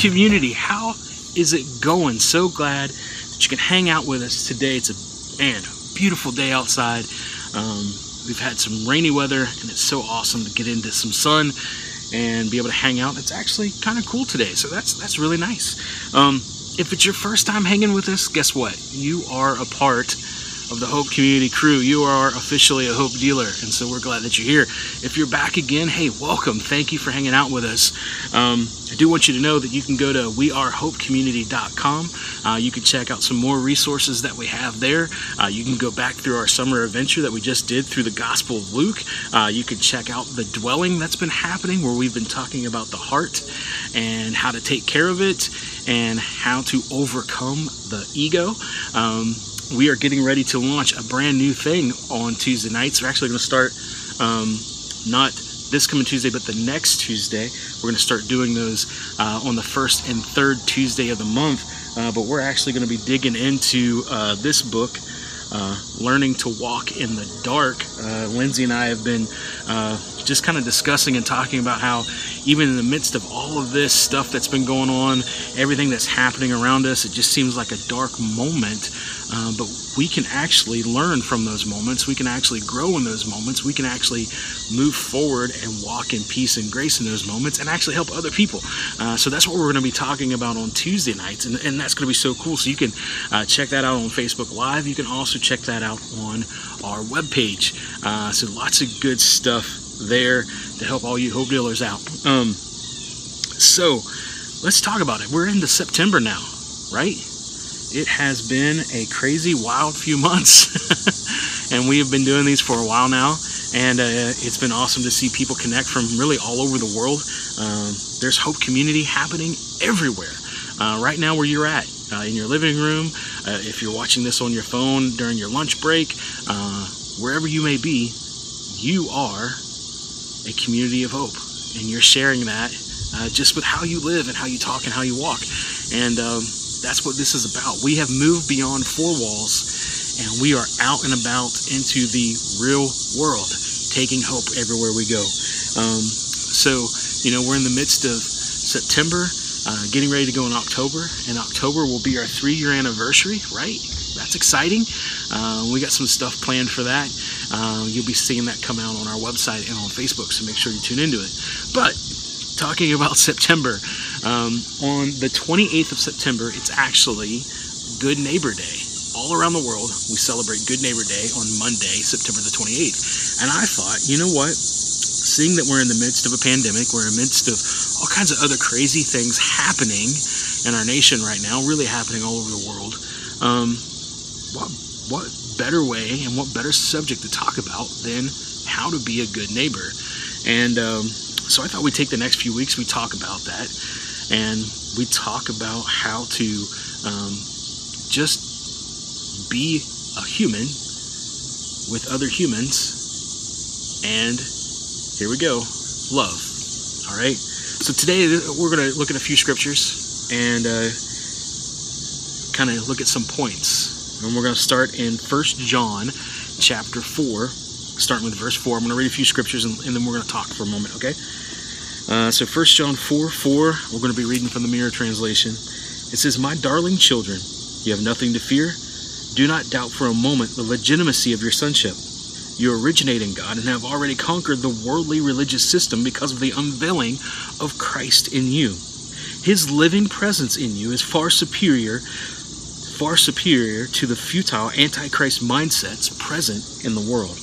community, how is it going? So glad that you can hang out with us today. It's a man, beautiful day outside. Um, we've had some rainy weather, and it's so awesome to get into some sun and be able to hang out. It's actually kind of cool today, so that's that's really nice. Um, if it's your first time hanging with us, guess what? You are a part of the Hope Community crew. You are officially a Hope dealer, and so we're glad that you're here. If you're back again, hey, welcome. Thank you for hanging out with us. Um, I do want you to know that you can go to wearehopecommunity.com. Uh, you can check out some more resources that we have there. Uh, you can go back through our summer adventure that we just did through the Gospel of Luke. Uh, you can check out the dwelling that's been happening where we've been talking about the heart and how to take care of it and how to overcome the ego. Um, we are getting ready to launch a brand new thing on Tuesday nights. We're actually going to start um, not this coming Tuesday, but the next Tuesday. We're going to start doing those uh, on the first and third Tuesday of the month. Uh, but we're actually going to be digging into uh, this book, uh, Learning to Walk in the Dark. Uh, Lindsay and I have been uh, just kind of discussing and talking about how, even in the midst of all of this stuff that's been going on, everything that's happening around us, it just seems like a dark moment. Uh, but we can actually learn from those moments. We can actually grow in those moments. We can actually move forward and walk in peace and grace in those moments and actually help other people. Uh, so that's what we're going to be talking about on Tuesday nights. And, and that's going to be so cool. So you can uh, check that out on Facebook Live. You can also check that out on our webpage. Uh, so lots of good stuff there to help all you hope dealers out. Um, so let's talk about it. We're into September now, right? it has been a crazy, wild few months. and we have been doing these for a while now. And uh, it's been awesome to see people connect from really all over the world. Um, there's Hope Community happening everywhere. Uh, right now, where you're at, uh, in your living room, uh, if you're watching this on your phone during your lunch break, uh, wherever you may be, you are a community of hope. And you're sharing that uh, just with how you live and how you talk and how you walk. And um, that's what this is about. We have moved beyond four walls and we are out and about into the real world, taking hope everywhere we go. Um, so, you know, we're in the midst of September, uh, getting ready to go in October, and October will be our three year anniversary, right? That's exciting. Uh, we got some stuff planned for that. Uh, you'll be seeing that come out on our website and on Facebook, so make sure you tune into it. But talking about September, um, on the 28th of September, it's actually Good Neighbor Day. All around the world, we celebrate Good Neighbor Day on Monday, September the 28th. And I thought, you know what? Seeing that we're in the midst of a pandemic, we're in the midst of all kinds of other crazy things happening in our nation right now, really happening all over the world. Um, what, what better way and what better subject to talk about than how to be a good neighbor? And um, so I thought we'd take the next few weeks, we talk about that and we talk about how to um, just be a human with other humans. And here we go love. All right. So today we're going to look at a few scriptures and uh, kind of look at some points. And we're going to start in First John chapter 4, starting with verse 4. I'm going to read a few scriptures and, and then we're going to talk for a moment, okay? Uh, so First John 4 4, we're going to be reading from the Mirror Translation. It says, My darling children, you have nothing to fear. Do not doubt for a moment the legitimacy of your sonship. You originate in God and have already conquered the worldly religious system because of the unveiling of Christ in you. His living presence in you is far superior, far superior to the futile antichrist mindsets present in the world.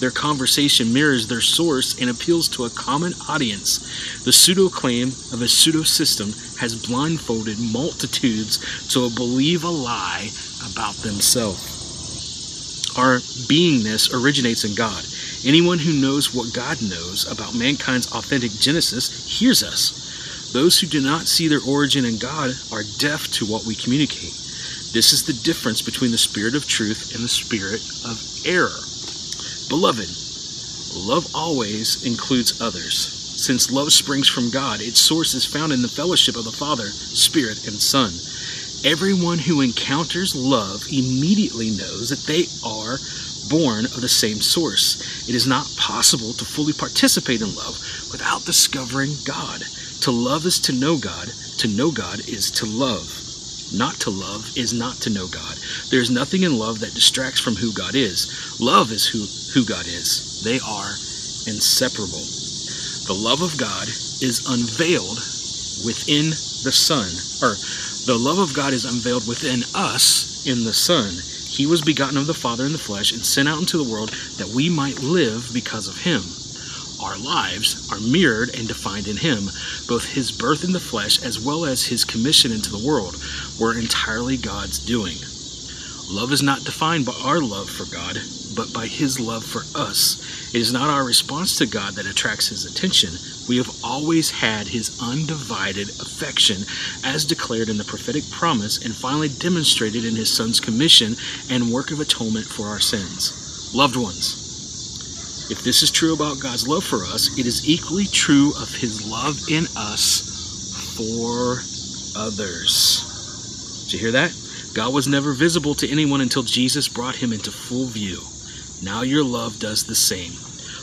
Their conversation mirrors their source and appeals to a common audience. The pseudo claim of a pseudo system has blindfolded multitudes to believe a lie about themselves. Our beingness originates in God. Anyone who knows what God knows about mankind's authentic genesis hears us. Those who do not see their origin in God are deaf to what we communicate. This is the difference between the spirit of truth and the spirit of error. Beloved, love always includes others. Since love springs from God, its source is found in the fellowship of the Father, Spirit, and Son. Everyone who encounters love immediately knows that they are born of the same source. It is not possible to fully participate in love without discovering God. To love is to know God, to know God is to love. Not to love is not to know God. There is nothing in love that distracts from who God is. Love is who, who God is. They are inseparable. The love of God is unveiled within the Son, or the love of God is unveiled within us in the Son. He was begotten of the Father in the flesh and sent out into the world that we might live because of him. Our lives are mirrored and defined in him. Both his birth in the flesh as well as his commission into the world were entirely God's doing. Love is not defined by our love for God, but by his love for us. It is not our response to God that attracts his attention. We have always had his undivided affection, as declared in the prophetic promise and finally demonstrated in his son's commission and work of atonement for our sins. Loved ones, if this is true about God's love for us, it is equally true of his love in us for others. Did you hear that? God was never visible to anyone until Jesus brought him into full view. Now your love does the same.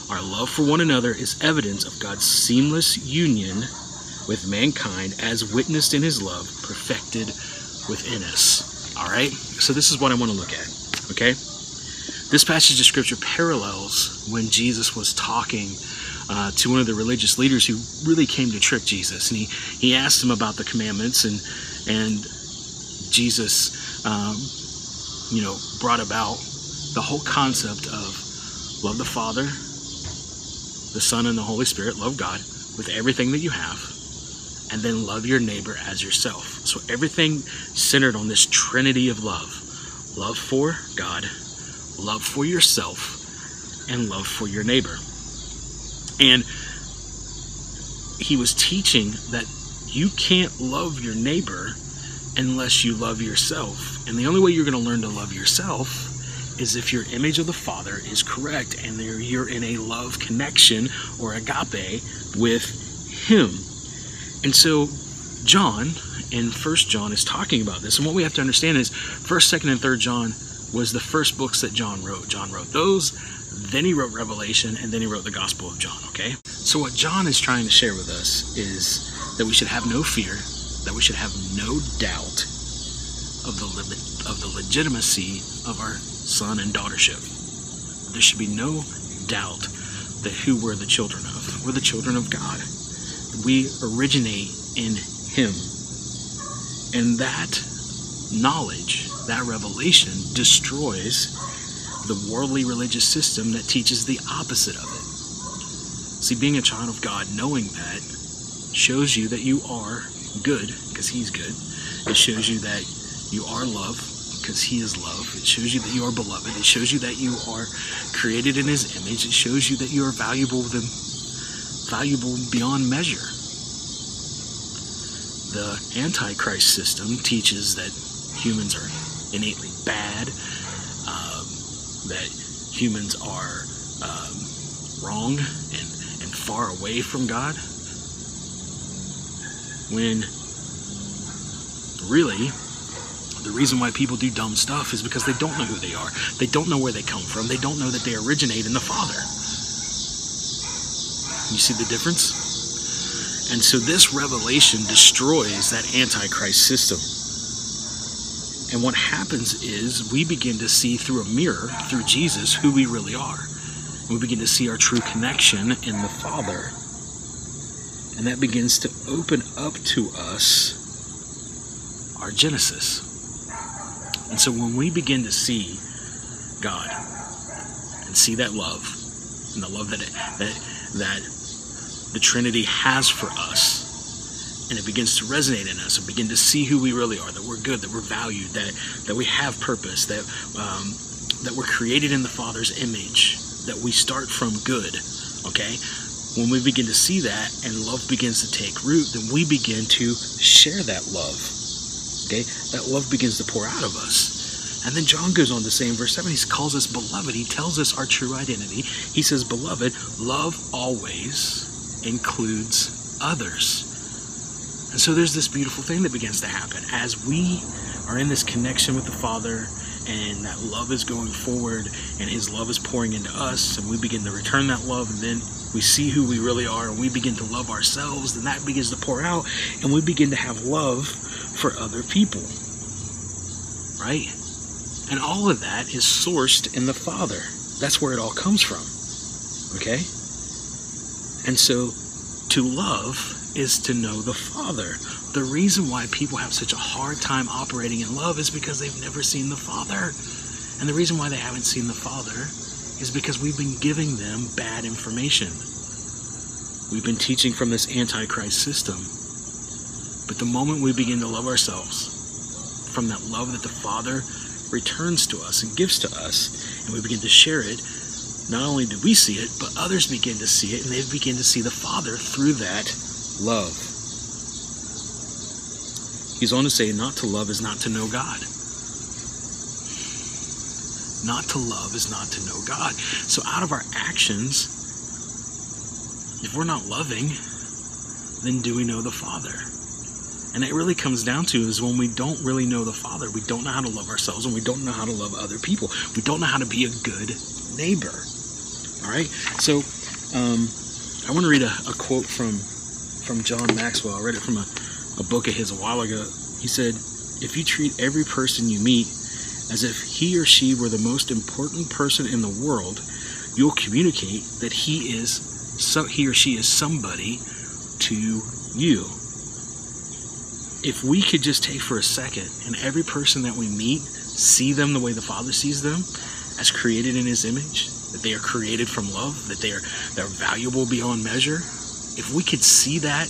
Our love for one another is evidence of God's seamless union with mankind as witnessed in his love perfected within us. All right? So this is what I want to look at. Okay? This passage of scripture parallels when Jesus was talking uh, to one of the religious leaders who really came to trick Jesus, and he he asked him about the commandments, and and Jesus, um, you know, brought about the whole concept of love the Father, the Son, and the Holy Spirit, love God with everything that you have, and then love your neighbor as yourself. So everything centered on this trinity of love love for God, love for yourself, and love for your neighbor. And he was teaching that you can't love your neighbor unless you love yourself. And the only way you're going to learn to love yourself is if your image of the Father is correct and you're in a love connection or agape with Him. And so, John in First John is talking about this. And what we have to understand is First, Second, and Third John was the first books that John wrote. John wrote those, then he wrote Revelation, and then he wrote the Gospel of John. Okay. So what John is trying to share with us is that we should have no fear, that we should have no doubt of the of the legitimacy of our son and daughtership. There should be no doubt that who we're the children of. We're the children of God. We originate in Him. And that knowledge, that revelation, destroys the worldly religious system that teaches the opposite of it. See, being a child of God, knowing that, shows you that you are good, because He's good. It shows you that you are love, because He is love. It shows you that you are beloved. It shows you that you are created in His image. It shows you that you are valuable than valuable beyond measure. The Antichrist system teaches that humans are innately bad, um, that humans are um, wrong and, and far away from God. When really, the reason why people do dumb stuff is because they don't know who they are. They don't know where they come from. They don't know that they originate in the Father. You see the difference? And so this revelation destroys that Antichrist system. And what happens is we begin to see through a mirror, through Jesus, who we really are. We begin to see our true connection in the Father. And that begins to open up to us our Genesis. And so when we begin to see God and see that love and the love that it, that that the Trinity has for us, and it begins to resonate in us, and begin to see who we really are, that we're good, that we're valued, that that we have purpose, that um, that we're created in the Father's image, that we start from good. Okay, when we begin to see that and love begins to take root, then we begin to share that love. Okay, that love begins to pour out of us. And then John goes on to say in verse 7, he calls us beloved. He tells us our true identity. He says, Beloved, love always includes others. And so there's this beautiful thing that begins to happen. As we are in this connection with the Father, and that love is going forward, and His love is pouring into us, and we begin to return that love, and then we see who we really are, and we begin to love ourselves, then that begins to pour out, and we begin to have love for other people. Right? And all of that is sourced in the Father. That's where it all comes from. Okay? And so to love is to know the Father. The reason why people have such a hard time operating in love is because they've never seen the Father. And the reason why they haven't seen the Father is because we've been giving them bad information. We've been teaching from this Antichrist system. But the moment we begin to love ourselves, from that love that the Father returns to us and gives to us, and we begin to share it, not only do we see it, but others begin to see it, and they begin to see the Father through that love. He's on to say, not to love is not to know God. Not to love is not to know God. So, out of our actions, if we're not loving, then do we know the Father? And it really comes down to is when we don't really know the Father, we don't know how to love ourselves and we don't know how to love other people. We don't know how to be a good neighbor. All right. So um, I want to read a, a, quote from from John Maxwell. I read it from a, a book of his a while ago. He said, "If you treat every person you meet as if he or she were the most important person in the world, you'll communicate that he is so he or she is somebody to you." If we could just take for a second and every person that we meet see them the way the Father sees them, as created in His image, that they are created from love, that they are they're valuable beyond measure. If we could see that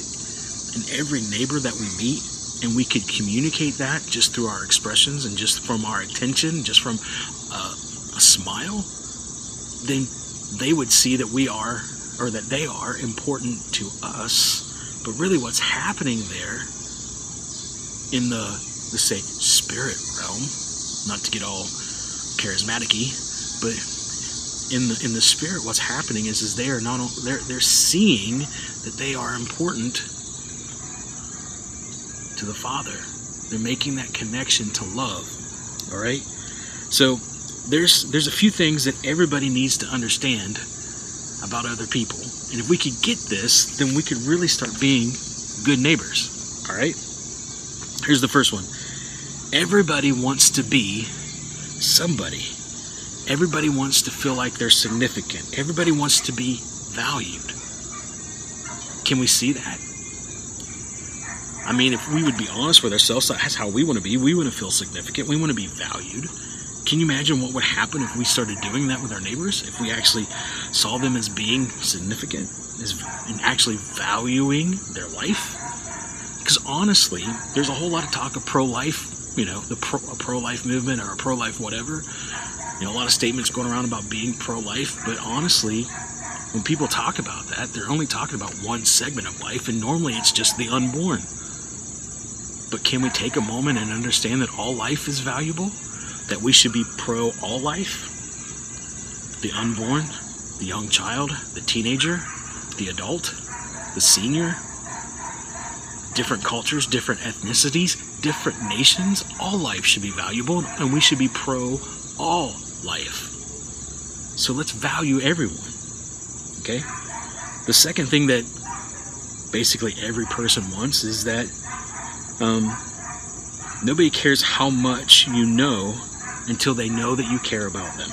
in every neighbor that we meet, and we could communicate that just through our expressions and just from our attention, just from uh, a smile, then they would see that we are, or that they are important to us. But really, what's happening there in the, let's say, spirit realm, not to get all charismatic but in the in the spirit what's happening is is they are not they're they're seeing that they are important to the father. They're making that connection to love. All right? So there's there's a few things that everybody needs to understand about other people. And if we could get this then we could really start being good neighbors. All right? Here's the first one. Everybody wants to be somebody Everybody wants to feel like they're significant. Everybody wants to be valued. Can we see that? I mean, if we would be honest with ourselves, that's how we want to be. We want to feel significant. We want to be valued. Can you imagine what would happen if we started doing that with our neighbors? If we actually saw them as being significant, as and actually valuing their life? Because honestly, there's a whole lot of talk of pro-life, you know, the pro, pro-life movement or a pro-life whatever. You know, a lot of statements going around about being pro life, but honestly, when people talk about that, they're only talking about one segment of life, and normally it's just the unborn. But can we take a moment and understand that all life is valuable? That we should be pro all life? The unborn, the young child, the teenager, the adult, the senior, different cultures, different ethnicities, different nations, all life should be valuable, and we should be pro all life. So let's value everyone. Okay? The second thing that basically every person wants is that um, nobody cares how much you know until they know that you care about them.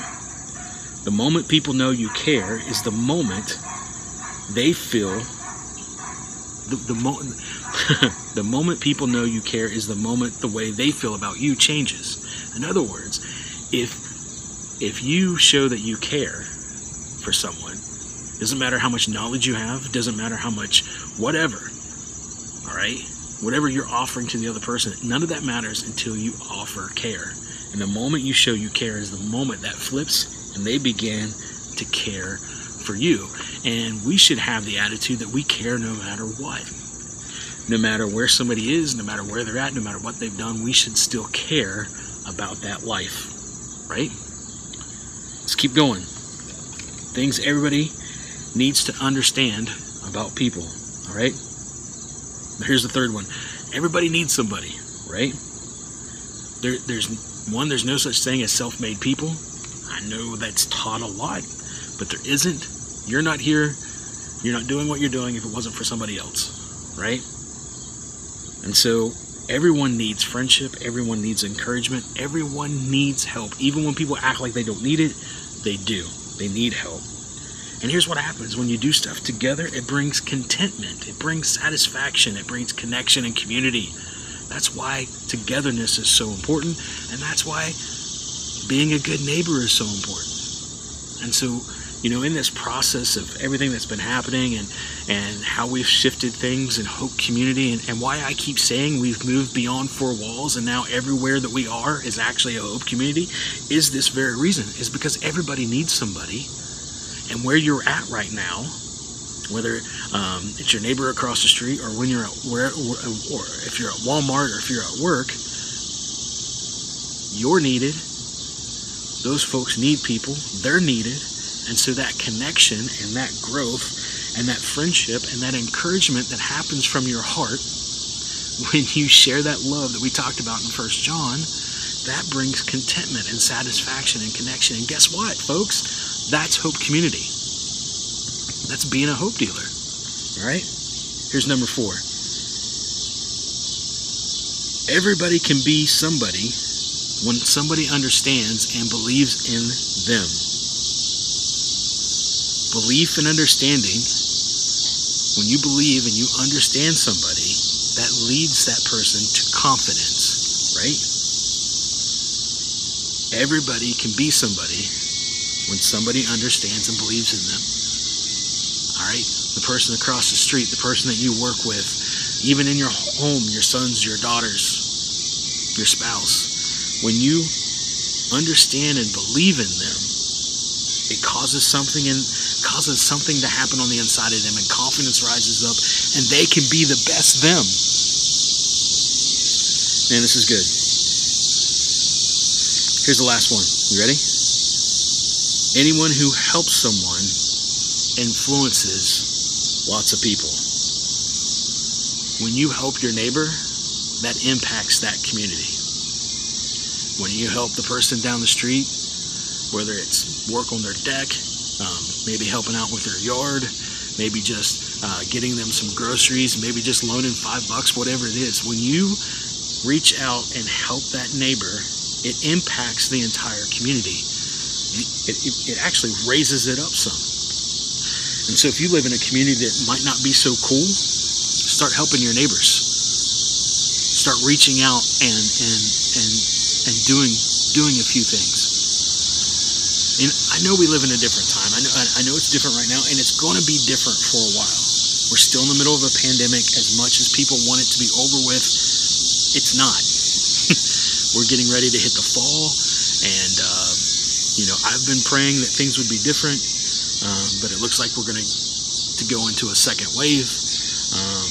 The moment people know you care is the moment they feel the, the moment the moment people know you care is the moment the way they feel about you changes. In other words, if if you show that you care for someone, doesn't matter how much knowledge you have, doesn't matter how much whatever, all right? Whatever you're offering to the other person, none of that matters until you offer care. And the moment you show you care is the moment that flips and they begin to care for you. And we should have the attitude that we care no matter what. No matter where somebody is, no matter where they're at, no matter what they've done, we should still care about that life, right? Let's keep going. Things everybody needs to understand about people. All right. Here's the third one. Everybody needs somebody, right? There, there's one. There's no such thing as self-made people. I know that's taught a lot, but there isn't. You're not here You're not doing what you're doing if it wasn't for somebody else, right? And so everyone needs friendship, everyone needs encouragement, everyone needs help. Even when people act like they don't need it, they do. They need help. And here's what happens when you do stuff together it brings contentment, it brings satisfaction, it brings connection and community. That's why togetherness is so important, and that's why being a good neighbor is so important. And so, you know, in this process of everything that's been happening and and how we've shifted things in Hope Community and, and why I keep saying we've moved beyond four walls and now everywhere that we are is actually a Hope Community is this very reason, is because everybody needs somebody. And where you're at right now, whether um, it's your neighbor across the street or when you're at where or if you're at Walmart or if you're at work, you're needed those folks need people, they're needed. And so that connection and that growth and that friendship and that encouragement that happens from your heart when you share that love that we talked about in First John, that brings contentment and satisfaction and connection. And guess what, folks? That's Hope Community. That's being a hope dealer. All right? Here's number four. Everybody can be somebody when somebody understands and believes in them. Belief and understanding, when you believe and you understand somebody, that leads that person to confidence, right? Everybody can be somebody when somebody understands and believes in them. All right? The person across the street, the person that you work with, even in your home, your sons, your daughters, your spouse when you understand and believe in them, it causes something and causes something to happen on the inside of them and confidence rises up and they can be the best them. Man, this is good. Here's the last one. You ready? Anyone who helps someone influences lots of people. When you help your neighbor, that impacts that community when you help the person down the street, whether it's work on their deck, um, maybe helping out with their yard, maybe just uh, getting them some groceries, maybe just loaning five bucks, whatever it is. When you reach out and help that neighbor, it impacts the entire community. It, it, it actually raises it up some. And so if you live in a community that might not be so cool, start helping your neighbors. Start reaching out and and and and doing doing a few things. And I know we live in a different time. I know I know it's different right now, and it's going to be different for a while. We're still in the middle of a pandemic. As much as people want it to be over with, it's not. We're getting ready to hit the fall, and uh, you know I've been praying that things would be different, um, but it looks like we're going to to go into a second wave. Um,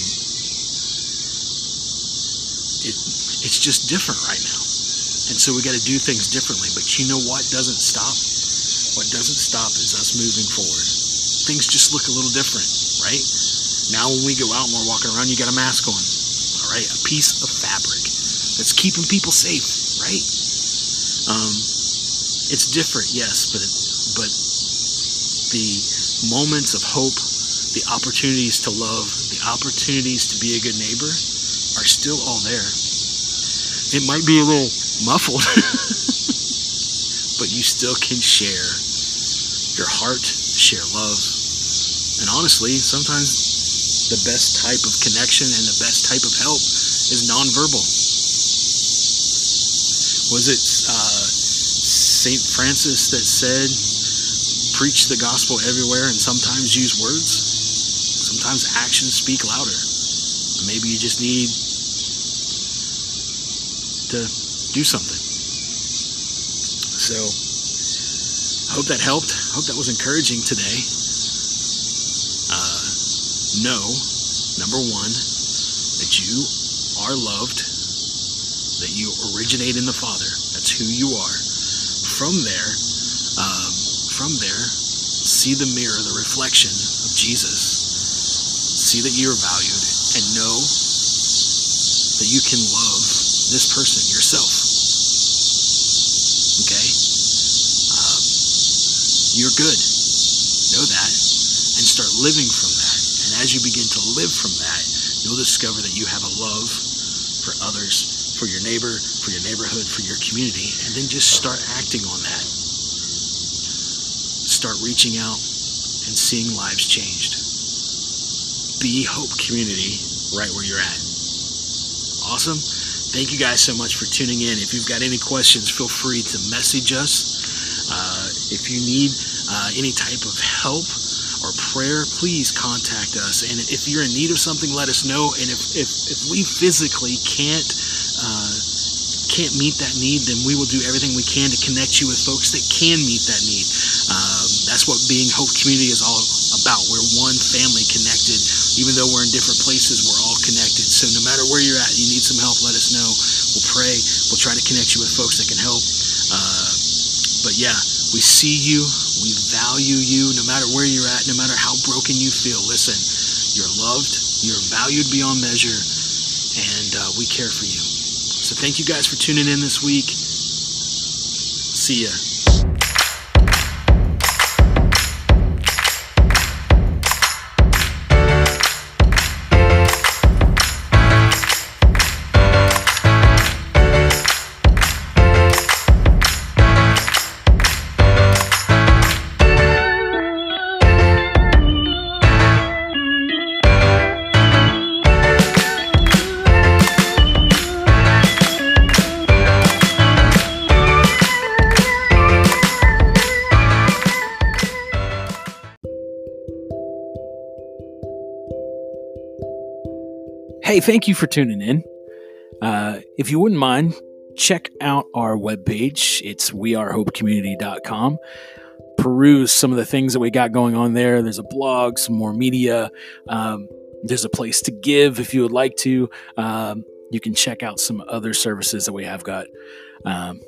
it, it's just different right now. And so we got to do things differently. But you know what doesn't stop? What doesn't stop is us moving forward. Things just look a little different, right? Now when we go out and we're walking around, you got a mask on, all right? A piece of fabric that's keeping people safe, right? Um, it's different, yes, but but the moments of hope, the opportunities to love, the opportunities to be a good neighbor are still all there. It might be a little muffled, but you still can share your heart, share love. And honestly, sometimes the best type of connection and the best type of help is nonverbal. Was it uh, St. Francis that said, preach the gospel everywhere and sometimes use words? Sometimes actions speak louder. Maybe you just need to do something. So, I hope that helped. I hope that was encouraging today. Uh, know, number one, that you are loved, that you originate in the Father. That's who you are. From there, um, from there, see the mirror, the reflection of Jesus. See that you're valued, and know that you can love this person yourself. Okay? Um, you're good. Know that. And start living from that. And as you begin to live from that, you'll discover that you have a love for others, for your neighbor, for your neighborhood, for your community, and then just start acting on that. Start reaching out and seeing lives changed. Be Hope Community right where you're at. Awesome. Thank you guys so much for tuning in. If you've got any questions, feel free to message us. Uh, if you need uh, any type of help or prayer, please contact us. And if you're in need of something, let us know. And if, if, if we physically can't uh, can't meet that need, then we will do everything we can to connect you with folks that can meet that need. Um, that's what being Hope Community is all about. We're one family connected. Even though we're in different places, we're all connected. So no matter where you're at, you need some help, let us know. We'll pray. We'll try to connect you with folks that can help. Uh, but yeah, we see you. We value you no matter where you're at, no matter how broken you feel. Listen, you're loved. You're valued beyond measure. And uh, we care for you. So thank you guys for tuning in this week. See ya. Thank you for tuning in. Uh, if you wouldn't mind, check out our webpage. It's wearehopecommunity.com. Peruse some of the things that we got going on there. There's a blog, some more media. Um, there's a place to give if you would like to. Um, you can check out some other services that we have got. Um,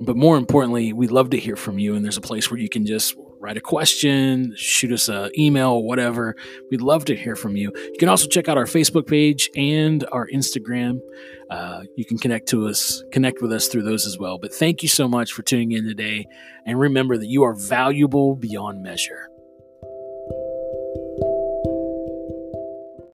but more importantly, we'd love to hear from you. And there's a place where you can just write a question, shoot us an email, whatever. We'd love to hear from you. You can also check out our Facebook page and our Instagram. Uh, you can connect to us, connect with us through those as well. But thank you so much for tuning in today. And remember that you are valuable beyond measure.